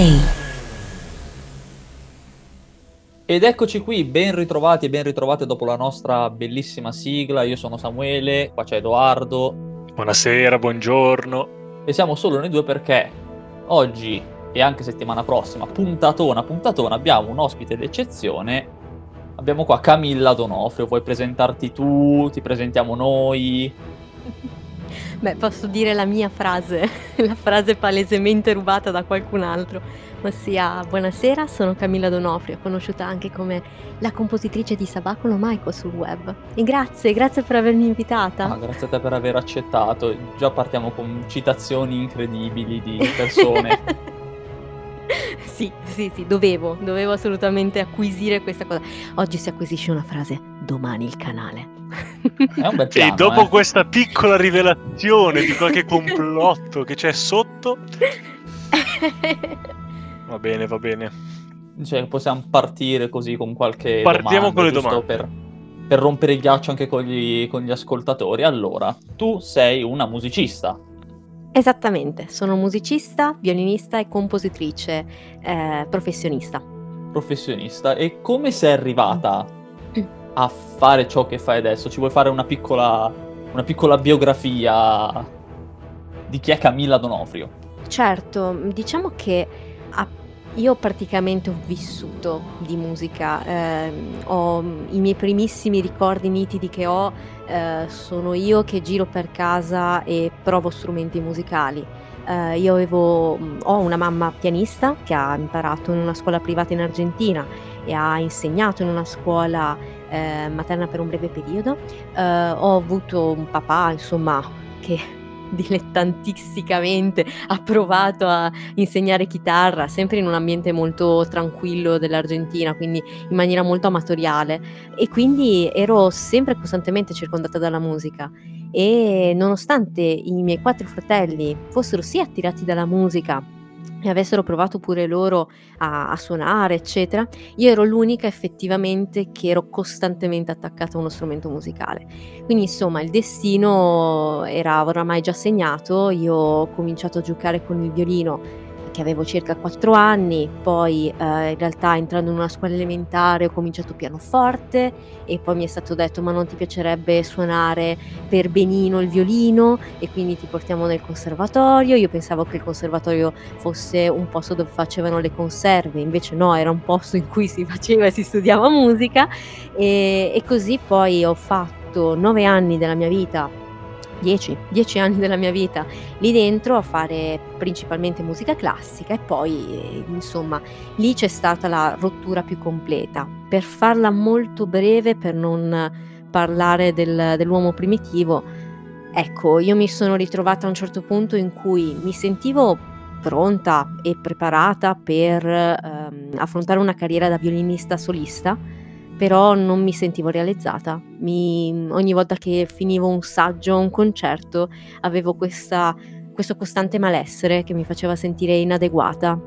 Play. Ed eccoci qui, ben ritrovati e ben ritrovate dopo la nostra bellissima sigla. Io sono Samuele, qua c'è Edoardo. Buonasera, buongiorno. E siamo solo noi due perché oggi e anche settimana prossima, puntatona, puntatona, abbiamo un ospite d'eccezione. Abbiamo qua Camilla Donofrio, vuoi presentarti tu? Ti presentiamo noi? Beh, posso dire la mia frase, la frase palesemente rubata da qualcun altro, ossia buonasera, sono Camilla Donofrio, conosciuta anche come la compositrice di Sabacolo Maico sul web. E grazie, grazie per avermi invitata. Ah, grazie a te per aver accettato. Già partiamo con citazioni incredibili di persone. sì, sì, sì, dovevo, dovevo assolutamente acquisire questa cosa. Oggi si acquisisce una frase, domani il canale. Piano, e dopo eh. questa piccola rivelazione di qualche complotto che c'è sotto, va bene, va bene. Cioè, possiamo partire così con qualche Partiamo domanda, con le domande. Per, per rompere il ghiaccio anche con gli, con gli ascoltatori. Allora, tu sei una musicista. Esattamente, sono musicista, violinista e compositrice eh, professionista. professionista e come sei arrivata a fare ciò che fai adesso? Ci vuoi fare una piccola, una piccola biografia di chi è Camilla Donofrio? Certo, diciamo che io praticamente ho vissuto di musica, ehm, ho i miei primissimi ricordi nitidi che ho, eh, sono io che giro per casa e provo strumenti musicali. Eh, io avevo, ho una mamma pianista che ha imparato in una scuola privata in Argentina e ha insegnato in una scuola eh, materna per un breve periodo. Eh, ho avuto un papà, insomma, che dilettantisticamente ha provato a insegnare chitarra, sempre in un ambiente molto tranquillo dell'Argentina, quindi in maniera molto amatoriale e quindi ero sempre costantemente circondata dalla musica e nonostante i miei quattro fratelli fossero sì attirati dalla musica e avessero provato pure loro a, a suonare, eccetera, io ero l'unica effettivamente che ero costantemente attaccata a uno strumento musicale. Quindi insomma il destino era oramai già segnato, io ho cominciato a giocare con il violino che avevo circa 4 anni, poi eh, in realtà entrando in una scuola elementare ho cominciato pianoforte e poi mi è stato detto ma non ti piacerebbe suonare per benino il violino? E quindi ti portiamo nel conservatorio, io pensavo che il conservatorio fosse un posto dove facevano le conserve, invece no, era un posto in cui si faceva e si studiava musica. E, e così poi ho fatto 9 anni della mia vita 10, 10 anni della mia vita lì dentro a fare principalmente musica classica e poi eh, insomma lì c'è stata la rottura più completa. Per farla molto breve, per non parlare del- dell'uomo primitivo, ecco, io mi sono ritrovata a un certo punto in cui mi sentivo pronta e preparata per ehm, affrontare una carriera da violinista solista però non mi sentivo realizzata. Mi- ogni volta che finivo un saggio, un concerto, avevo questa- questo costante malessere che mi faceva sentire inadeguata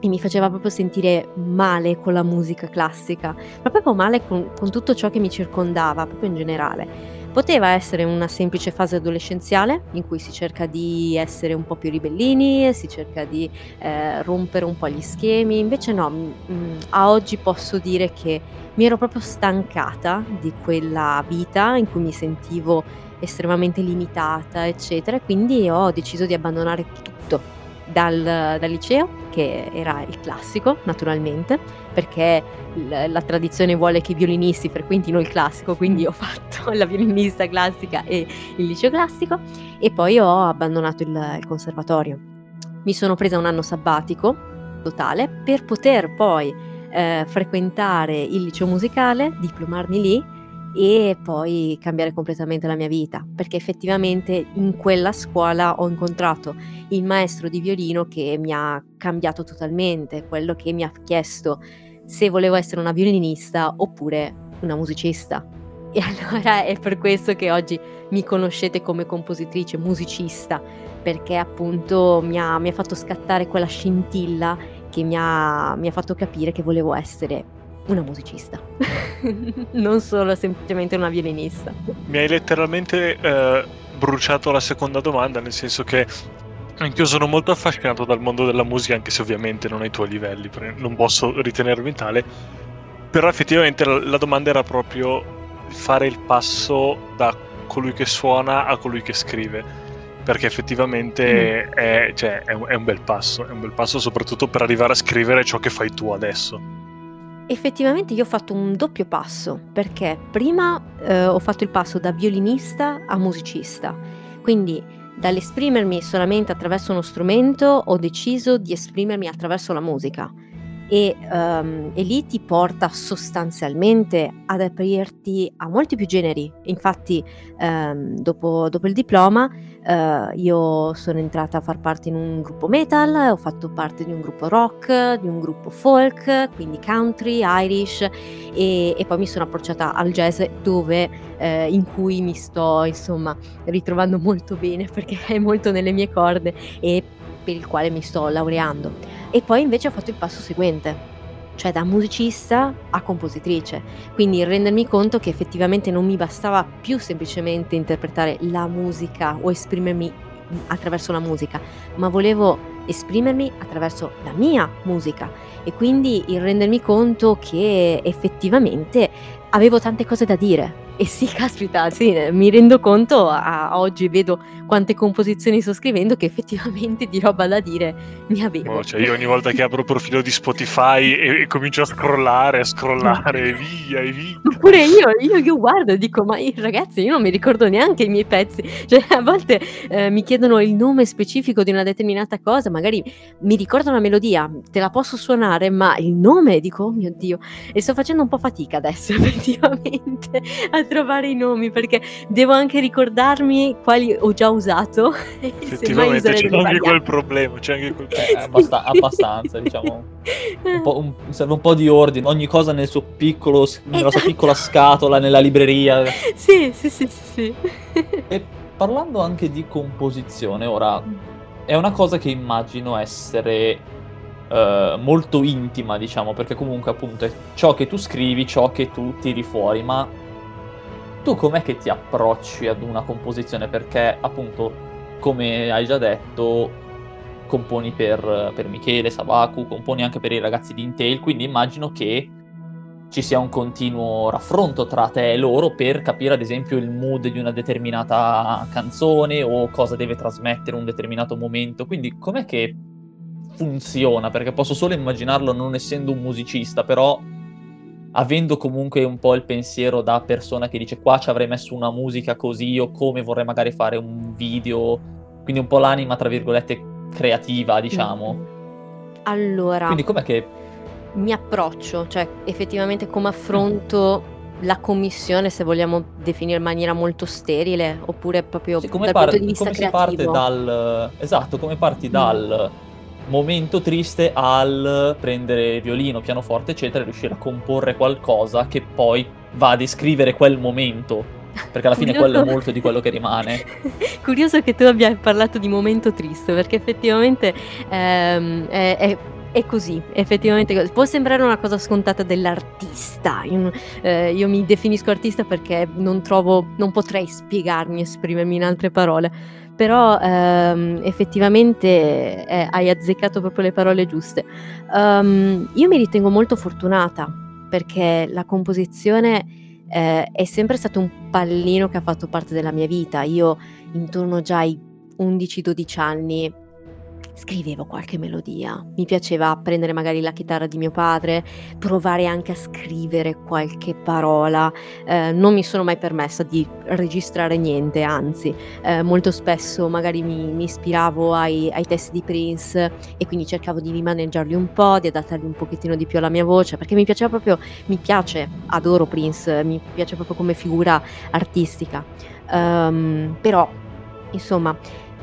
e mi faceva proprio sentire male con la musica classica, ma proprio male con, con tutto ciò che mi circondava, proprio in generale. Poteva essere una semplice fase adolescenziale in cui si cerca di essere un po' più ribellini, si cerca di eh, rompere un po' gli schemi, invece no, mm, mm, a oggi posso dire che mi ero proprio stancata di quella vita in cui mi sentivo estremamente limitata, eccetera, e quindi ho deciso di abbandonare tutto dal, dal liceo, che era il classico, naturalmente, perché il- la tradizione vuole che i violinisti frequentino il classico, quindi ho fatto la violinista classica e il liceo classico, e poi ho abbandonato il, il conservatorio. Mi sono presa un anno sabbatico totale per poter poi eh, frequentare il liceo musicale, diplomarmi lì e poi cambiare completamente la mia vita, perché effettivamente in quella scuola ho incontrato il maestro di violino che mi ha cambiato totalmente, quello che mi ha chiesto se volevo essere una violinista oppure una musicista. E allora è per questo che oggi mi conoscete come compositrice, musicista, perché appunto mi ha, mi ha fatto scattare quella scintilla che mi ha, mi ha fatto capire che volevo essere una musicista, non solo semplicemente una violinista. Mi hai letteralmente eh, bruciato la seconda domanda, nel senso che Anch'io sono molto affascinato dal mondo della musica, anche se ovviamente non ai tuoi livelli, non posso ritenermi tale. Però effettivamente la, domanda era proprio fare il passo da colui che suona a colui che scrive. Perché effettivamente mm. è, cioè, è, è un bel passo, è un bel passo soprattutto per arrivare a scrivere ciò che fai tu adesso. Effettivamente io ho fatto un doppio passo, perché prima eh, ho fatto il passo da violinista a musicista. Quindi Dall'esprimermi solamente attraverso uno strumento ho deciso di esprimermi attraverso la musica e, um, e, lì ti porta sostanzialmente ad aprirti a molti più generi. Infatti, um, dopo, dopo, il diploma, uh, io sono entrata a far parte in un gruppo metal, ho fatto parte di un gruppo rock, di un gruppo folk, quindi country, Irish, e, e poi mi sono approcciata al jazz, dove uh, in cui mi sto insomma ritrovando molto bene perché è molto nelle mie corde e per il quale mi sto laureando. E poi invece ho fatto il passo seguente, cioè da musicista a compositrice. Quindi rendermi conto che effettivamente non mi bastava più semplicemente interpretare la musica o esprimermi attraverso la musica, ma volevo esprimermi attraverso la mia musica e quindi il rendermi conto che effettivamente avevo tante cose da dire e sì, caspita, sì, mi rendo conto a, a oggi vedo quante composizioni sto scrivendo che effettivamente di roba da dire ne avevo. No, cioè io ogni volta che apro il profilo di Spotify e, e comincio a scrollare, a scrollare e via, e via. Oppure io, io, io guardo e dico, ma ragazzi, io non mi ricordo neanche i miei pezzi. Cioè, a volte eh, mi chiedono il nome specifico di una determinata cosa, magari mi ricordo una melodia, te la posso suonare, ma il nome, dico, oh mio Dio. E sto facendo un po' fatica adesso, effettivamente, a trovare i nomi perché devo anche ricordarmi quali ho già usato. Effettivamente c'è anche quel problema, c'è anche quel eh, abbast- abbastanza, diciamo. Un un, serve un po' di ordine, ogni cosa nel suo piccolo, nella esatto. sua piccola scatola, nella libreria. Sì, sì, sì, sì. E parlando anche di composizione, ora è una cosa che immagino essere Uh, molto intima, diciamo, perché comunque appunto è ciò che tu scrivi, ciò che tu tiri fuori, ma tu com'è che ti approcci ad una composizione? Perché appunto, come hai già detto, componi per, per Michele, Sabaku, componi anche per i ragazzi di Intel, quindi immagino che ci sia un continuo raffronto tra te e loro per capire ad esempio il mood di una determinata canzone o cosa deve trasmettere un determinato momento. Quindi com'è che funziona? Perché posso solo immaginarlo non essendo un musicista, però avendo comunque un po' il pensiero da persona che dice qua ci avrei messo una musica così o come vorrei magari fare un video, quindi un po' l'anima tra virgolette creativa, diciamo. Mm. Allora, quindi com'è che mi approccio, cioè effettivamente come affronto mm. la commissione, se vogliamo definire in maniera molto sterile, oppure proprio sì, dal par- punto di vista come creativo. si parte dal esatto, come parti mm. dal momento triste al prendere violino, pianoforte, eccetera, e riuscire a comporre qualcosa che poi va a descrivere quel momento. Perché alla fine quello è molto di quello che rimane. Curioso che tu abbia parlato di momento triste, perché effettivamente ehm, è, è è così, effettivamente può sembrare una cosa scontata dell'artista. Io, eh, io, mi definisco artista perché non trovo, non potrei spiegarmi, esprimermi in altre parole però ehm, effettivamente eh, hai azzeccato proprio le parole giuste. Um, io mi ritengo molto fortunata perché la composizione eh, è sempre stato un pallino che ha fatto parte della mia vita. Io intorno già ai 11-12 anni scrivevo qualche melodia, mi piaceva prendere magari la chitarra di mio padre, provare anche a scrivere qualche parola, eh, non mi sono mai permessa di registrare niente, anzi eh, molto spesso magari mi, mi ispiravo ai, ai, testi di Prince e quindi cercavo di rimaneggiarli un po', di adattarli un pochettino di più alla mia voce, perché mi piaceva proprio, mi piace, adoro Prince, mi piace proprio come figura artistica. Um, però, insomma,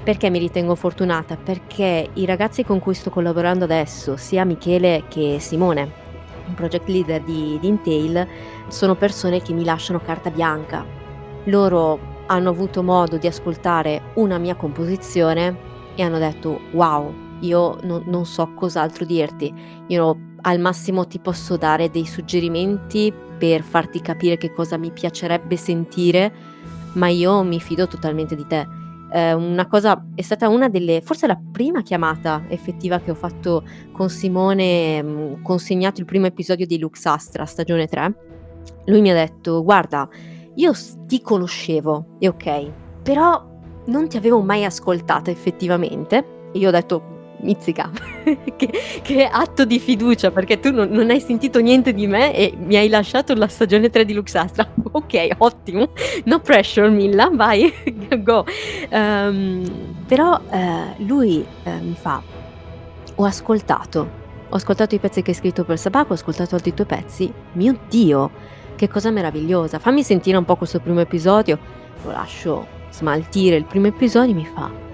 perché mi ritengo fortunata? Perché i ragazzi con cui sto collaborando adesso, sia Michele che Simone, un project leader di, di Intel, sono persone che mi lasciano carta bianca. Loro hanno avuto modo di ascoltare una mia composizione e hanno detto wow, io no, non so cos'altro dirti, io al massimo ti posso dare dei suggerimenti per farti capire che cosa mi piacerebbe sentire, ma io mi fido totalmente di te eh, una cosa è stata una delle forse la prima chiamata effettiva che ho fatto con Simone, mh, mm, consegnato il primo episodio di Lux Astra, stagione 3. Lui mi ha detto: "Guarda, io ti conoscevo, e ok, però non ti avevo mai ascoltata effettivamente". E io ho detto: Mizzica, che, che, atto di fiducia perché tu non, non, hai sentito niente di me e mi hai lasciato la stagione 3 di Luxastra. ok, ottimo, no pressure Milla, vai, go. Um, però uh, lui uh, mi fa, ho ascoltato, ho ascoltato i pezzi che hai scritto per Sabaco, ho ascoltato altri tuoi pezzi, mio Dio, che cosa meravigliosa, fammi sentire un po' questo primo episodio, lo lascio smaltire il primo episodio mi fa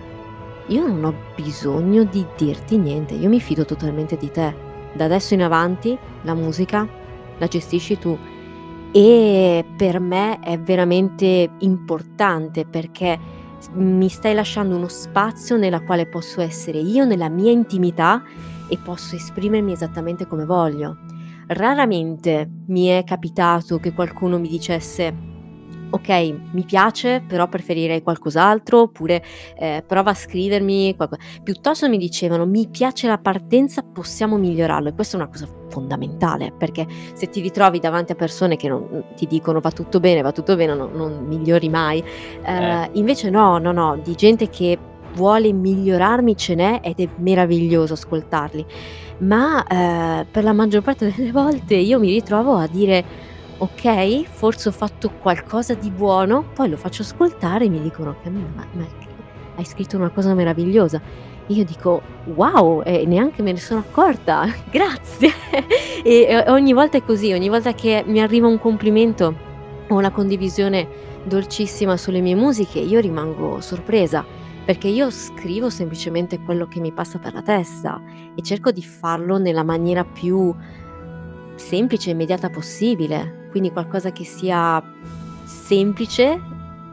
io non ho bisogno di dirti niente, io mi fido totalmente di te. Da adesso in avanti la musica la gestisci tu. E per me è veramente importante perché mi stai lasciando uno spazio nella quale posso essere io nella mia intimità e posso esprimermi esattamente come voglio. Raramente mi è capitato che qualcuno mi dicesse ok, mi piace, però preferirei qualcos'altro, oppure eh, prova a scrivermi qualcosa. Piuttosto mi dicevano, mi piace la partenza, possiamo migliorarlo. E questa è una cosa fondamentale, perché se ti ritrovi davanti a persone che non, ti dicono va tutto bene, va tutto bene, non, non migliori mai. Eh, eh. Invece no, no, no, di gente che vuole migliorarmi ce n'è ed è meraviglioso ascoltarli. Ma eh, per la maggior parte delle volte io mi ritrovo a dire ok, forse ho fatto qualcosa di buono, poi lo faccio ascoltare e mi dicono, Camilla, ma, ma hai scritto una cosa meravigliosa. Io dico, wow, e neanche me ne sono accorta, grazie. e ogni volta è così, ogni volta che mi arriva un complimento o una condivisione dolcissima sulle mie musiche, io rimango sorpresa perché io scrivo semplicemente quello che mi passa per la testa e cerco di farlo nella maniera più semplice e immediata possibile quindi qualcosa che sia semplice,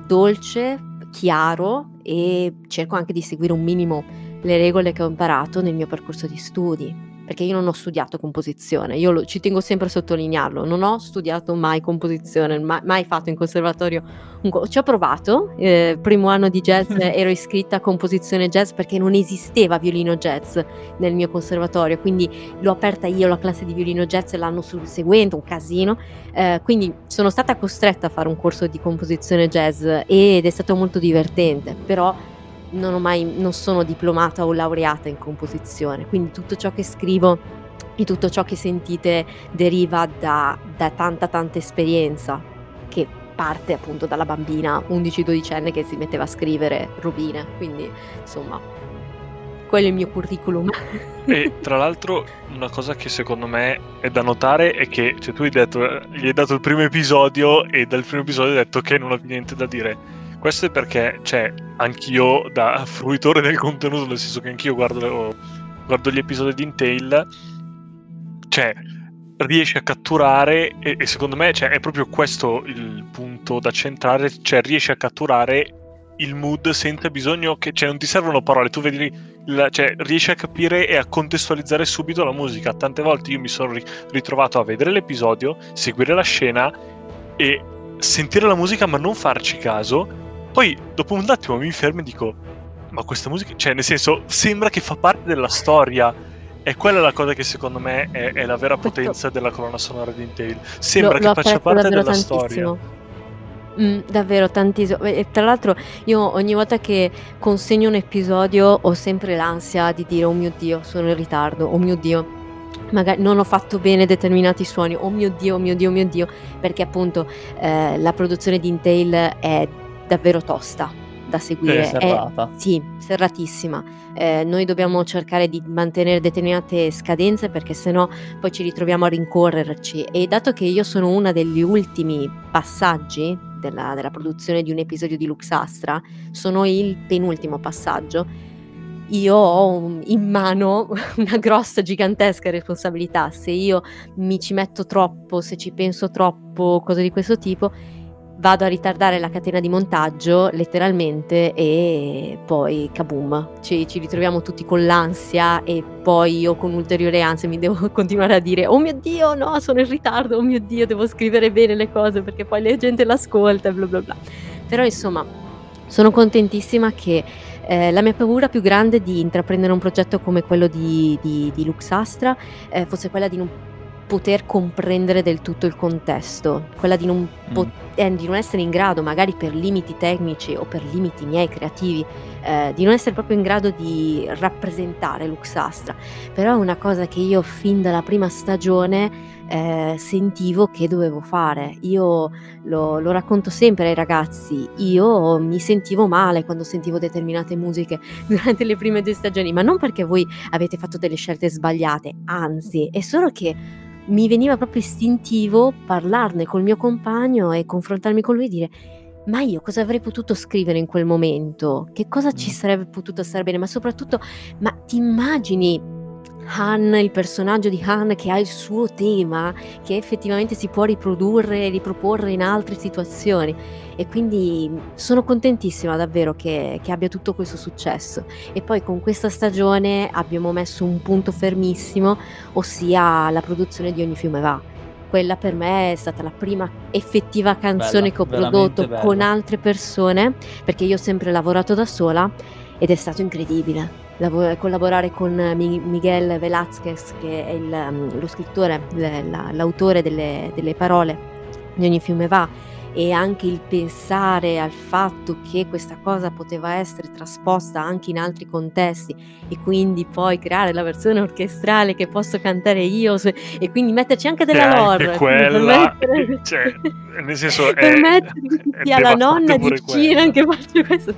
dolce, chiaro e cerco anche di seguire un minimo le regole che ho imparato nel mio percorso di studi perché io non ho studiato composizione, io lo, ci tengo sempre a sottolinearlo, non ho studiato mai composizione, mai, mai fatto in conservatorio, co- ci ho provato, eh, primo anno di jazz ero iscritta a composizione jazz perché non esisteva violino jazz nel mio conservatorio, quindi l'ho aperta io la classe di violino jazz l'anno seguente, un casino, eh, quindi sono stata costretta a fare un corso di composizione jazz ed è stato molto divertente, però non, ho mai, non sono diplomata o laureata in composizione, quindi tutto ciò che scrivo e tutto ciò che sentite deriva da, da tanta tanta esperienza che parte appunto dalla bambina 11-12enne che si metteva a scrivere robine, quindi insomma quello è il mio curriculum. E tra l'altro una cosa che secondo me è da notare è che cioè, tu hai detto, gli hai dato il primo episodio e dal primo episodio hai detto che non avevi niente da dire questo è perché, cioè, anch'io da fruitore del contenuto, nel senso che anch'io guardo, guardo gli episodi di Intel, cioè, riesce a catturare, e, e secondo me cioè, è proprio questo il punto da centrare, cioè riesce a catturare il mood senza bisogno che, cioè non ti servono parole, tu vedi, la, cioè riesci a capire e a contestualizzare subito la musica. Tante volte io mi sono ri- ritrovato a vedere l'episodio, seguire la scena e sentire la musica ma non farci caso poi dopo un attimo mi fermo e dico, ma questa musica, cioè nel senso, sembra che fa parte della storia. E quella è la cosa che secondo me è, è la vera potenza della colonna sonora di Intel. Sembra lo, che lo faccia parte della tantissimo. storia. Mm, davvero tantissimo. E tra l'altro, io ogni volta che consegno un episodio ho sempre l'ansia di dire: Oh mio dio, sono in ritardo. Oh mio dio, magari non ho fatto bene determinati suoni. Oh mio dio, oh mio dio, oh mio dio. Perché appunto eh, la produzione di Intel è davvero tosta da seguire. È serrata. È, sì, serratissima. Eh, noi dobbiamo cercare di mantenere determinate scadenze perché sennò poi ci ritroviamo a rincorrerci. E dato che io sono una degli ultimi passaggi della, della produzione di un episodio di Lux Astra, sono il penultimo passaggio. Io ho in mano una grossa, gigantesca responsabilità. Se io mi ci metto troppo, se ci penso troppo, cose di questo tipo, vado a ritardare la catena di montaggio letteralmente e poi kaboom, ci, ci, ritroviamo tutti con l'ansia e poi io con ulteriore ansia mi devo continuare a dire oh mio dio no sono in ritardo, oh mio dio devo scrivere bene le cose perché poi la gente l'ascolta e bla bla bla. Però insomma Sono contentissima che eh, la mia paura più grande di intraprendere un progetto come quello di, di, di Luxastra eh, fosse quella di non poter comprendere del tutto il contesto, quella di non, mm. eh, di non, essere in grado, magari per limiti tecnici o per limiti miei creativi, eh, di non essere proprio in grado di rappresentare Luxastra. Però è una cosa che io fin dalla prima stagione eh, sentivo che dovevo fare. Io lo, lo, racconto sempre ai ragazzi, io mi sentivo male quando sentivo determinate musiche durante le prime due stagioni, ma non perché voi avete fatto delle scelte sbagliate, anzi, è solo che mi veniva proprio istintivo parlarne col mio compagno e confrontarmi con lui e dire ma io cosa avrei potuto scrivere in quel momento? Che cosa ci sarebbe potuto stare bene? Ma soprattutto, ma ti immagini Han, il personaggio di Han che ha il suo tema, che effettivamente si può riprodurre e riproporre in altre situazioni. E quindi sono contentissima davvero che, che abbia tutto questo successo. E poi con questa stagione abbiamo messo un punto fermissimo, ossia la produzione di Ogni fiume va quella per me è stata la prima effettiva canzone Bella, che ho prodotto con altre persone, perché io ho sempre lavorato da sola ed è stato incredibile collaborare con Miguel Velázquez, che è il, mm, lo scrittore, l'autore delle, delle parole di ogni fiume va, e anche il pensare al fatto che questa cosa poteva essere trasposta anche in altri contesti e quindi poi creare la versione orchestrale che posso cantare io e quindi metterci anche della lore quella mettere... cioè, nel senso permettere che sia la nonna di Cina che faccia questo.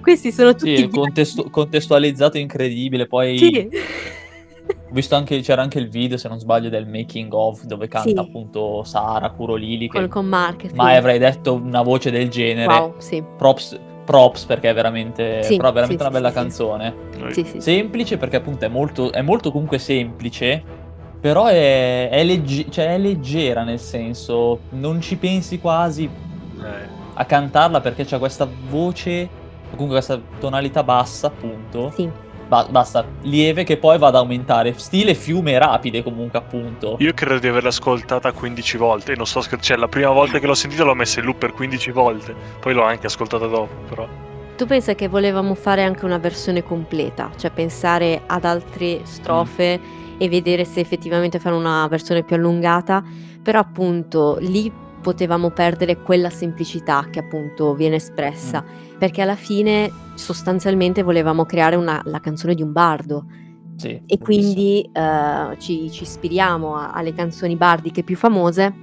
Questi sono tutti sì, contestu- contestualizzato incredibile poi sì ho visto anche, c'era anche il video, se non sbaglio, del making of dove canta sì. appunto Sara Curolili. Con, con Mark. Mai avrei detto una voce del genere. Wow, sì. Props, props perché è veramente, sì, però è veramente sì, una bella canzone. Semplice perché appunto è molto, è molto comunque semplice, però è, è, legge- cioè è, leggera nel senso, non ci pensi quasi eh. a cantarla perché c'è questa voce, comunque questa tonalità bassa appunto. Sì Ba- basta, lieve che poi va ad aumentare. Stile fiume rapide comunque appunto. Io credo di averla ascoltata 15 volte, non sto scherzando, cioè la prima volta che l'ho sentita l'ho messa in loop per 15 volte, poi l'ho anche ascoltata dopo però. Tu pensa che volevamo fare anche una versione completa, cioè pensare ad altre strofe mm. e vedere se effettivamente fare una versione più allungata, però appunto lì potevamo perdere quella semplicità che appunto viene espressa, mm. perché alla fine sostanzialmente volevamo creare una, la canzone di un bardo. Sì, e quindi uh, ci, ci, ispiriamo a, alle canzoni bardiche più famose,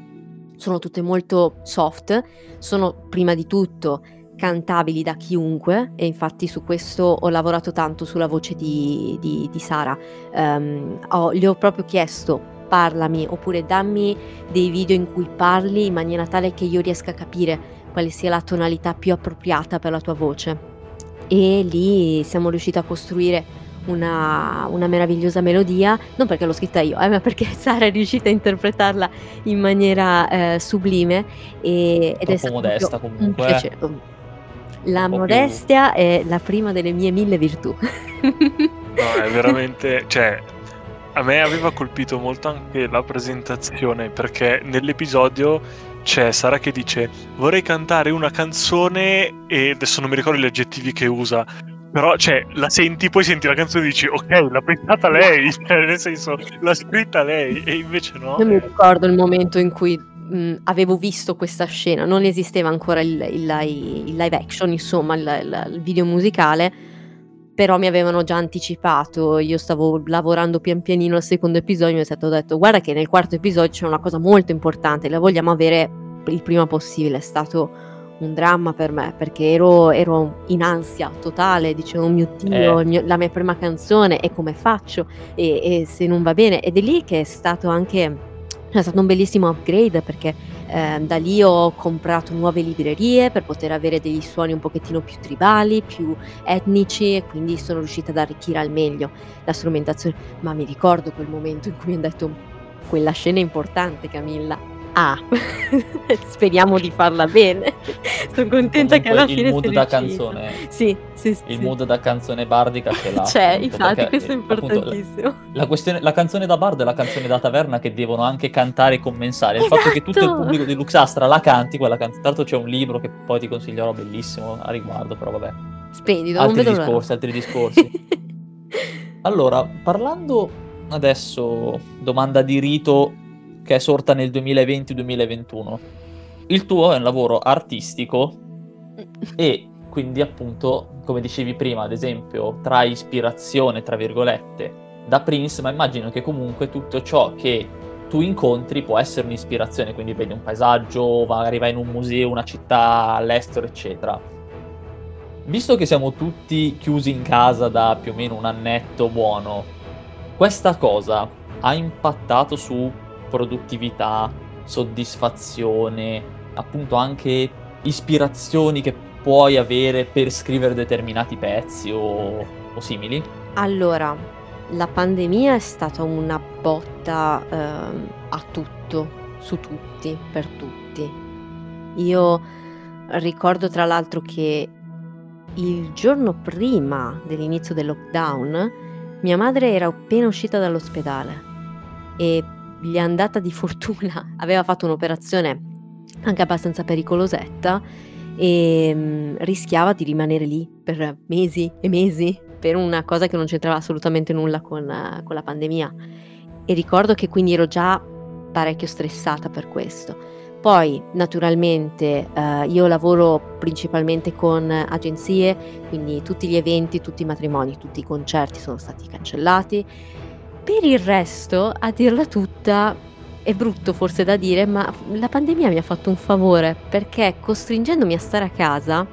sono tutte molto soft, sono prima di tutto cantabili da chiunque e infatti su questo ho lavorato tanto sulla voce di, di, di Sara. Um, ho, gli ho proprio chiesto parlami oppure dammi dei video in cui parli in maniera tale che io riesca a capire quale sia la tonalità più appropriata per la tua voce. E lì siamo riusciti a costruire una, una meravigliosa melodia, non perché l'ho scritta io, eh, ma perché Sara è riuscita a interpretarla in maniera eh, sublime e, ed è stato modesta comunque. Un piacere. La modestia più... è la prima delle mie mille virtù. no, è veramente, cioè, a me aveva colpito molto anche la presentazione perché nell'episodio c'è Sara che dice vorrei cantare una canzone e adesso non mi ricordo gli aggettivi che usa però cioè la senti poi senti la canzone e dici ok l'ha pensata lei cioè, nel senso l'ha scritta lei e invece no. Io mi ricordo il momento in cui mh, avevo visto questa scena non esisteva ancora il, il, il live action insomma il, il video musicale però mi avevano già anticipato, io stavo lavorando pian pianino al secondo episodio, mi è stato detto guarda che nel quarto episodio c'è una cosa molto importante, la vogliamo avere il prima possibile, è stato un dramma per me perché ero, ero in ansia totale, dicevo oh mio Dio, eh. mio, la mia prima canzone e come faccio? E, e se non va bene. Ed è lì che è stato anche è stato un bellissimo upgrade perché eh, da lì ho comprato nuove librerie per poter avere degli suoni un pochettino più tribali, più etnici e quindi sono riuscita ad arricchire al meglio la strumentazione. Ma mi ricordo quel momento in cui mi hanno detto quella scena è importante Camilla, Ah, speriamo di farla bene. Sono contenta che Comunque alla il fine mood sia da riuscito. canzone Sì, sì, sì, il sì. mood da canzone bardica ce l'ha. C'è, appunto, infatti, perché, questo è eh, appunto, la- importantissimo. La, questione- la canzone da bardo e la canzone da taverna che devono anche cantare e commensare. Il fatto che tutto il Esatto! pubblico di Luxastra la canti, quella canzone. Tra l'altro c'è un libro che poi ti consiglierò bellissimo a riguardo, però vabbè. Splendido, Altri discorsi, altri discorsi. Allora, parlando adesso, domanda di rito che è sorta nel 2020-2021. Il tuo è un lavoro artistico e quindi appunto, come dicevi prima, ad esempio, trae ispirazione, tra virgolette, da Prince, ma immagino che comunque tutto ciò che tu incontri può essere un'ispirazione, quindi vedi un paesaggio, magari vai in un museo, una città all'estero, eccetera. Visto che siamo tutti chiusi in casa da più o meno un annetto buono, questa cosa ha impattato su produttività, soddisfazione, appunto anche ispirazioni che puoi avere per scrivere determinati pezzi o, o simili? Allora, la pandemia è stata una botta ehm, a tutto, su tutti, per tutti. Io ricordo tra l'altro che il giorno prima dell'inizio del lockdown mia madre era appena uscita dall'ospedale e gli è andata di fortuna, aveva fatto un'operazione anche abbastanza pericolosetta e mm, rischiava di rimanere lì per mesi e mesi per una cosa che non c'entrava assolutamente nulla con, eh, con la pandemia. E ricordo che quindi ero già parecchio stressata per questo. Poi, naturalmente, eh, io lavoro principalmente con agenzie, quindi tutti gli eventi, tutti i matrimoni, tutti i concerti sono stati cancellati. Per il resto, a dirla tutta, è brutto forse da dire, ma la pandemia mi ha fatto un favore perché costringendomi a stare a casa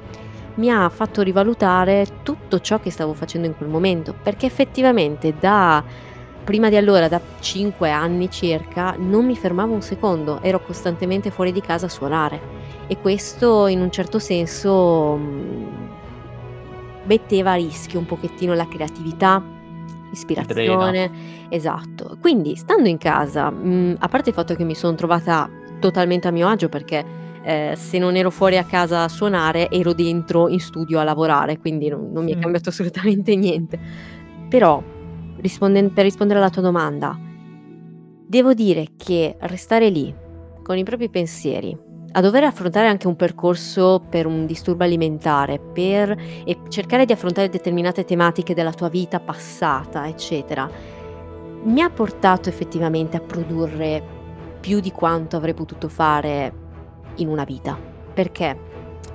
mi ha fatto rivalutare tutto ciò che stavo facendo in quel momento, perché effettivamente da prima di allora, da 5 anni circa, non mi fermavo un secondo, ero costantemente fuori di casa a suonare. E questo in un certo senso mh, metteva a rischio un pochettino la creatività, l'ispirazione, esatto. Quindi stando in casa, mh, a parte il fatto che mi sono trovata totalmente a mio agio perché eh, se non ero fuori a casa a suonare ero dentro in studio a lavorare, quindi non, non mi è Mm. cambiato assolutamente niente. Però, risponden- per rispondere alla tua domanda, devo dire che restare lì con i propri pensieri, a dover affrontare anche un percorso per un disturbo alimentare, per e cercare di affrontare determinate tematiche della tua vita passata, eccetera, mi ha portato effettivamente a produrre più di quanto avrei potuto fare in una vita. Perché,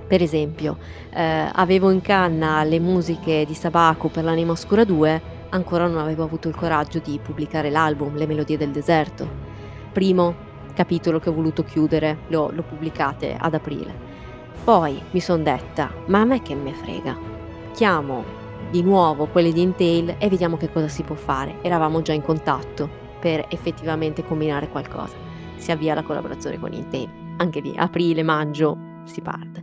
per esempio, eh, avevo in canna le musiche di Sabaku per l'Anima Oscura 2, ancora non avevo avuto il coraggio di pubblicare l'album Le Melodie del Deserto. Primo capitolo che ho voluto chiudere, l'ho, l'ho pubblicate ad aprile. Poi mi sono detta, ma a me che me frega? Chiamo di nuovo quelli di Intel e vediamo che cosa si può fare. Eravamo già in contatto per effettivamente combinare qualcosa. Si avvia la collaborazione con Intel. Anche lì, aprile, maggio, si parte.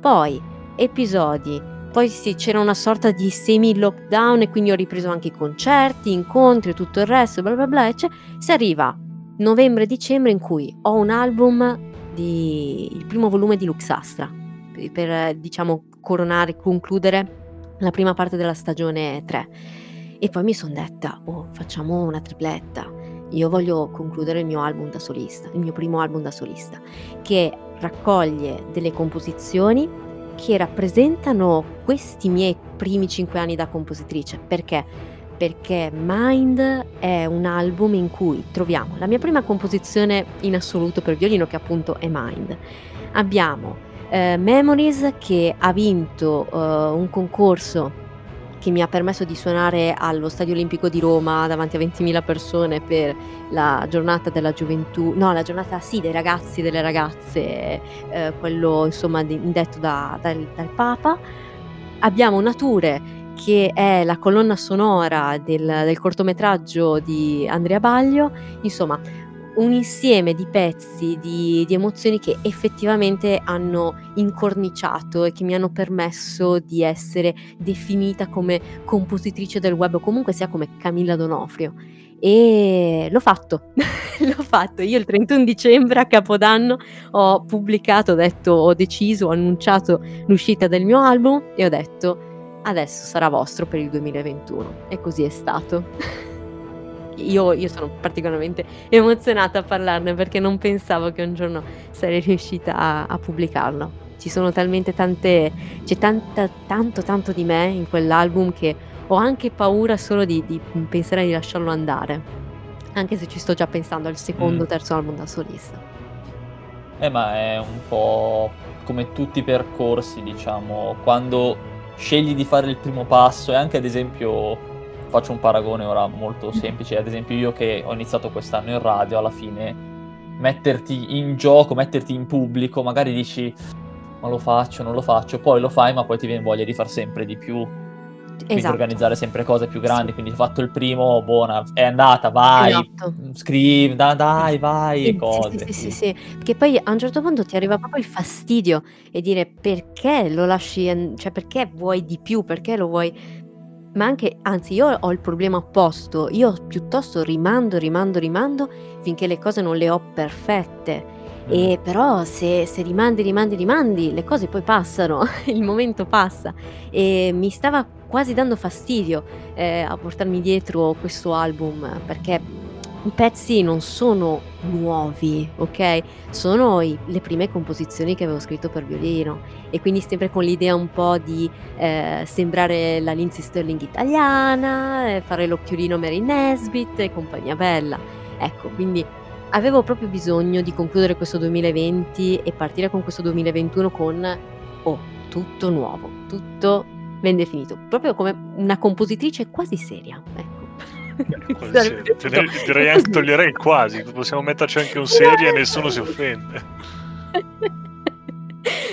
Poi, episodi. Poi sì, c'era una sorta di semi-lockdown e quindi ho ripreso anche i concerti, incontri e tutto il resto, bla bla bla. E si arriva novembre-dicembre in cui ho un album di il primo volume di Luxastra per, diciamo coronare, concludere la prima parte della stagione 3 e poi mi sono detta oh facciamo una tripletta. Io voglio concludere il mio album da solista il mio primo album da solista che raccoglie delle composizioni che rappresentano questi miei primi cinque anni da compositrice perché perché Mind è un album in cui troviamo la mia prima composizione in assoluto per violino che appunto è Mind. Abbiamo eh, Memories che ha vinto eh, un concorso che mi ha permesso di suonare allo Stadio Olimpico di Roma davanti a 20.000 persone per la giornata della gioventù, no, la giornata sì dei ragazzi e delle ragazze, eh, quello insomma di, indetto da, dal, dal Papa. Abbiamo Nature che è la colonna sonora del, del cortometraggio di Andrea Baglio, insomma un insieme di pezzi, di, di, emozioni che effettivamente hanno incorniciato e che mi hanno permesso di essere definita come compositrice del web o comunque sia come Camilla Donofrio. E l'ho fatto, l'ho fatto. Io il 31 dicembre a Capodanno ho pubblicato, ho detto, ho deciso, ho annunciato l'uscita del mio album e ho detto adesso sarà vostro per il 2021. E così è stato. io, io, sono particolarmente emozionata a parlarne perché non pensavo che un giorno sarei riuscita a, a pubblicarlo. Ci sono talmente tante, c'è tanta, tanto tanto di me in quell'album che ho anche paura solo di, di pensare di lasciarlo andare. Anche se ci sto già pensando al secondo o mm. terzo album da solista. Eh, ma è un po' come tutti i percorsi, diciamo, quando scegli di fare il primo passo e anche ad esempio faccio un paragone ora molto semplice, ad esempio io che ho iniziato quest'anno in radio, alla fine metterti in gioco, metterti in pubblico, magari dici ma lo faccio, non lo faccio, poi lo fai ma poi ti viene voglia di far sempre di più. Quindi esatto. organizzare sempre cose più grandi, sì. quindi ho fatto il primo, buona, è andata, vai, esatto. scrivi, da, dai, vai, sì, e cose. Sì, sì, sì, sì, perché poi a un certo punto ti arriva proprio il fastidio e dire perché lo lasci, cioè perché vuoi di più, perché lo vuoi ma anche, anzi, io ho il problema opposto, io piuttosto rimando, rimando, rimando finché le cose non le ho perfette. E mm. però se, se rimandi, rimandi, rimandi, le cose poi passano, il momento passa. E mi stava quasi dando fastidio eh, a portarmi dietro questo album perché i pezzi non sono nuovi, ok? Sono i, le prime composizioni che avevo scritto per violino e quindi sempre con l'idea un po' di eh, sembrare la Lindsay Sterling italiana, eh, fare l'occhiolino Mary Nesbitt e compagnia bella. Ecco, quindi avevo proprio bisogno di concludere questo 2020 e partire con questo 2021 con oh, tutto nuovo, tutto ben definito, proprio come una compositrice quasi seria, ecco. Direi, direi anche toglierei quasi, possiamo metterci anche un serie e nessuno si offende.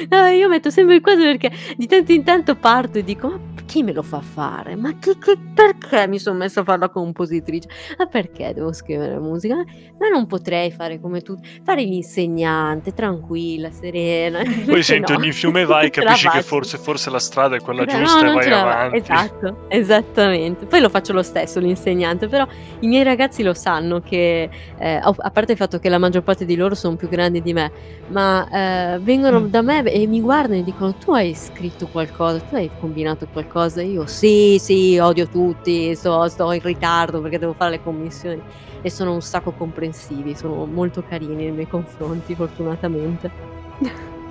No, io metto sempre il quasi perché di tanto in tanto parto e dico: Ma chi me lo fa fare? Ma chi, chi, perché mi sono messa a fare la compositrice? Ma perché devo scrivere musica? Ma non potrei fare come tu, fare l'insegnante, tranquilla, serena. Poi senti no. ogni fiume vai e capisci che forse, forse, la strada è quella no, giusta no, e vai avanti. Esatto, esattamente. Poi lo faccio lo stesso l'insegnante, però i miei ragazzi lo sanno che, eh, a parte il fatto che la maggior parte di loro sono più grandi di me, ma eh, vengono mm. da me e mi guardano e dicono tu hai scritto qualcosa, tu hai combinato qualcosa cosa, io sì, sì, odio tutti, sto, sto in ritardo perché devo fare le commissioni e sono un sacco comprensivi, sono molto carini nei miei confronti, fortunatamente.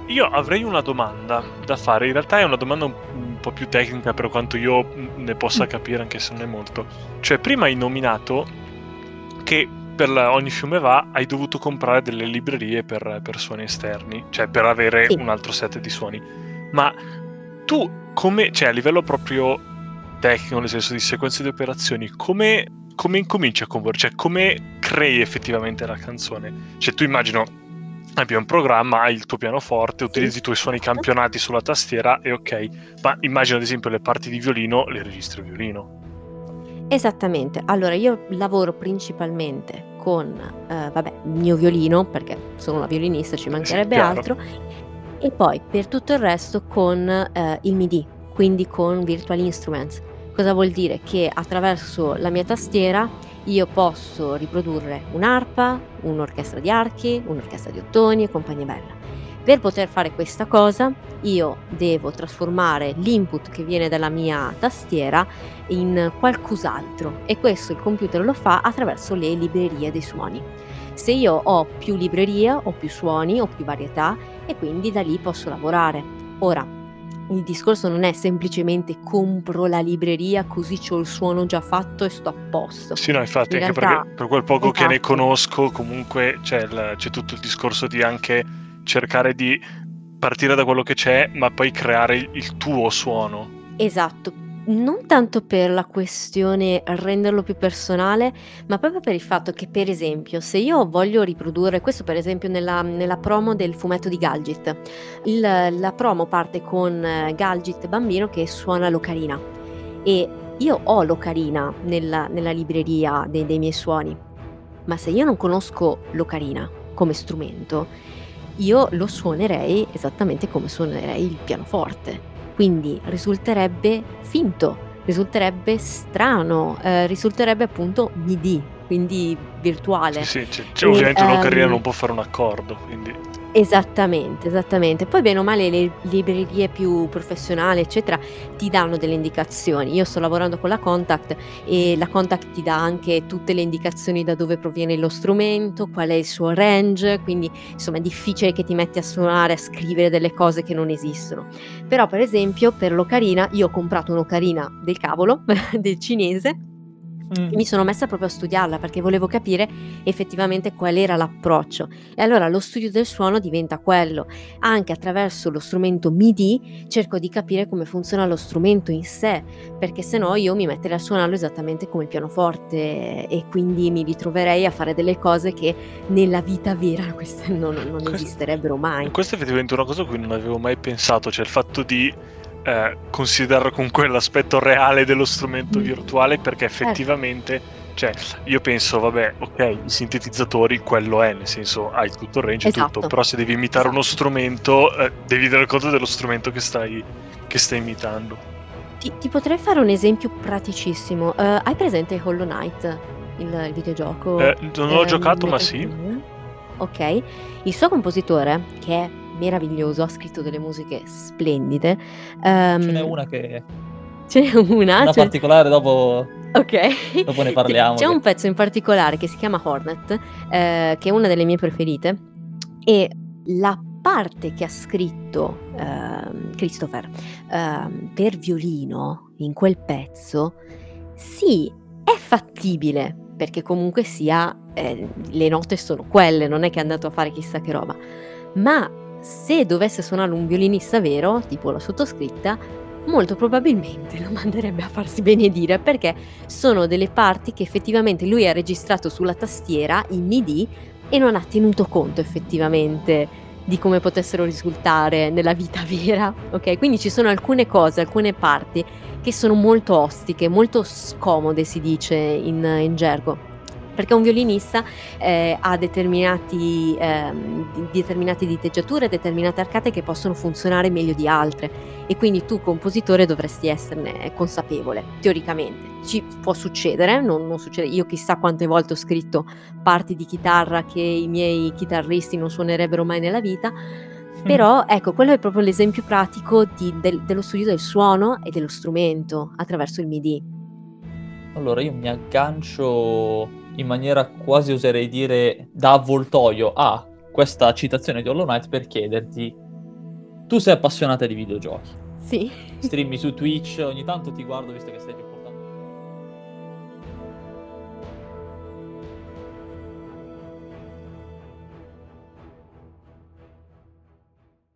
Io avrei una domanda da fare, in realtà è una domanda un, un po' più tecnica per quanto io ne possa mm. capire anche se non è molto. Cioè, prima hai nominato che per la, ogni fiume va hai dovuto comprare delle librerie per, per suoni esterni, cioè per avere sì. un altro set di suoni. Ma tu come, cioè a livello proprio tecnico, nel senso di sequenze di operazioni, come, come incominci a comporre? Cioè come crei effettivamente la canzone? Cioè tu immagino hai un programma, hai il tuo pianoforte, utilizzi i tuoi suoni campionati sulla tastiera e ok, ma immagino ad esempio le parti di violino le registri violino. Esattamente, allora io lavoro principalmente con, eh, vabbè, il mio violino, perché sono una violinista, ci mancherebbe sì, altro, e poi per tutto il resto con eh, il MIDI, quindi con Virtual Instruments. Cosa vuol dire? Che attraverso la mia tastiera io posso riprodurre un'arpa, un'orchestra di archi, un'orchestra di ottoni e compagnia bella. Per poter fare questa cosa io devo trasformare l'input che viene dalla mia tastiera in qualcos'altro e questo il computer lo fa attraverso le librerie dei suoni. Se io ho più libreria, ho più suoni, ho più varietà e quindi da lì posso lavorare. Ora, il discorso non è semplicemente compro la libreria così ho il suono già fatto e sto a posto. Sì, no, infatti, In anche realtà, perché per quel poco esatto. che ne esatto. conosco, comunque c'è, il, c'è tutto il discorso di anche cercare di partire da quello che c'è, ma poi creare il tuo suono. Esatto, non tanto per la questione renderlo più personale, ma proprio per il fatto che, per esempio, se io voglio riprodurre, questo per esempio nella, nella promo del fumetto di Galgit, il, la promo parte con eh, Galgit bambino che suona l'ocarina e io ho l'ocarina nella, nella libreria dei, dei miei suoni, ma se io non conosco l'ocarina come strumento, io lo suonerei esattamente come suonerei il pianoforte. Quindi risulterebbe finto, risulterebbe strano, eh, risulterebbe appunto MIDI, quindi virtuale. Sì, sì, cioè, ovviamente um, un'ocarina non può fare un accordo, quindi... Esattamente, esattamente. Poi bene o male le librerie più professionali, eccetera, ti danno delle indicazioni. Io sto lavorando con la Contact e la Contact ti dà anche tutte le indicazioni da dove proviene lo strumento, qual è il suo range, quindi insomma è difficile che ti metti a suonare, a scrivere delle cose che non esistono. Però per esempio per l'ocarina io ho comprato un'ocarina del cavolo, del cinese, Mm. Mi sono messa proprio a studiarla perché volevo capire effettivamente qual era l'approccio. E allora lo studio del suono diventa quello. Anche attraverso lo strumento MIDI cerco di capire come funziona lo strumento in sé, perché se no io mi metterei a suonarlo esattamente come il pianoforte e quindi mi ritroverei a fare delle cose che nella vita vera queste non, non esisterebbero mai. Questa è effettivamente una cosa a cui non avevo mai pensato, cioè il fatto di eh, considerare comunque l'aspetto reale dello strumento mm. virtuale perché certo. effettivamente cioè io penso vabbè ok i sintetizzatori quello è nel senso hai tutto il range esatto. tutto però se devi imitare esatto. uno strumento eh, devi dare conto dello strumento che stai, che stai imitando ti, ti, potrei fare un esempio praticissimo uh, hai presente Hollow Knight il, il videogioco eh, non l'ho eh, giocato ma sì ok il suo compositore che è meraviglioso, ha scritto delle musiche splendide. Um, Ce n'è una che... Ce n'è una? Una cioè... particolare dopo... Ok. Dopo ne parliamo. C'è che... un pezzo in particolare che si chiama Hornet, eh, che è una delle mie preferite, e la parte che ha scritto eh, Christopher eh, per violino in quel pezzo, sì, è fattibile, perché comunque sia, eh, le note sono quelle, non è che è andato a fare chissà che roba, ma se dovesse suonare un violinista vero, tipo la sottoscritta, molto probabilmente lo manderebbe a farsi benedire perché sono delle parti che effettivamente lui ha registrato sulla tastiera in MIDI e non ha tenuto conto effettivamente di come potessero risultare nella vita vera, ok? Quindi ci sono alcune cose, alcune parti che sono molto ostiche, molto scomode si dice in, in gergo perché un violinista eh, ha determinati, eh, determinate diteggiature, determinate arcate che possono funzionare meglio di altre e quindi tu compositore dovresti esserne consapevole, teoricamente. Ci può succedere, non, non succede. Io chissà quante volte ho scritto parti di chitarra che i miei chitarristi non suonerebbero mai nella vita, mm. però ecco, quello è proprio l'esempio pratico di, del, dello studio del suono e dello strumento attraverso il MIDI. Allora io mi aggancio in maniera quasi oserei dire da avvoltoio a questa citazione di Hollow Knight per chiederti tu sei appassionata di videogiochi? Sì. Streami su Twitch ogni tanto ti guardo visto che stai giocando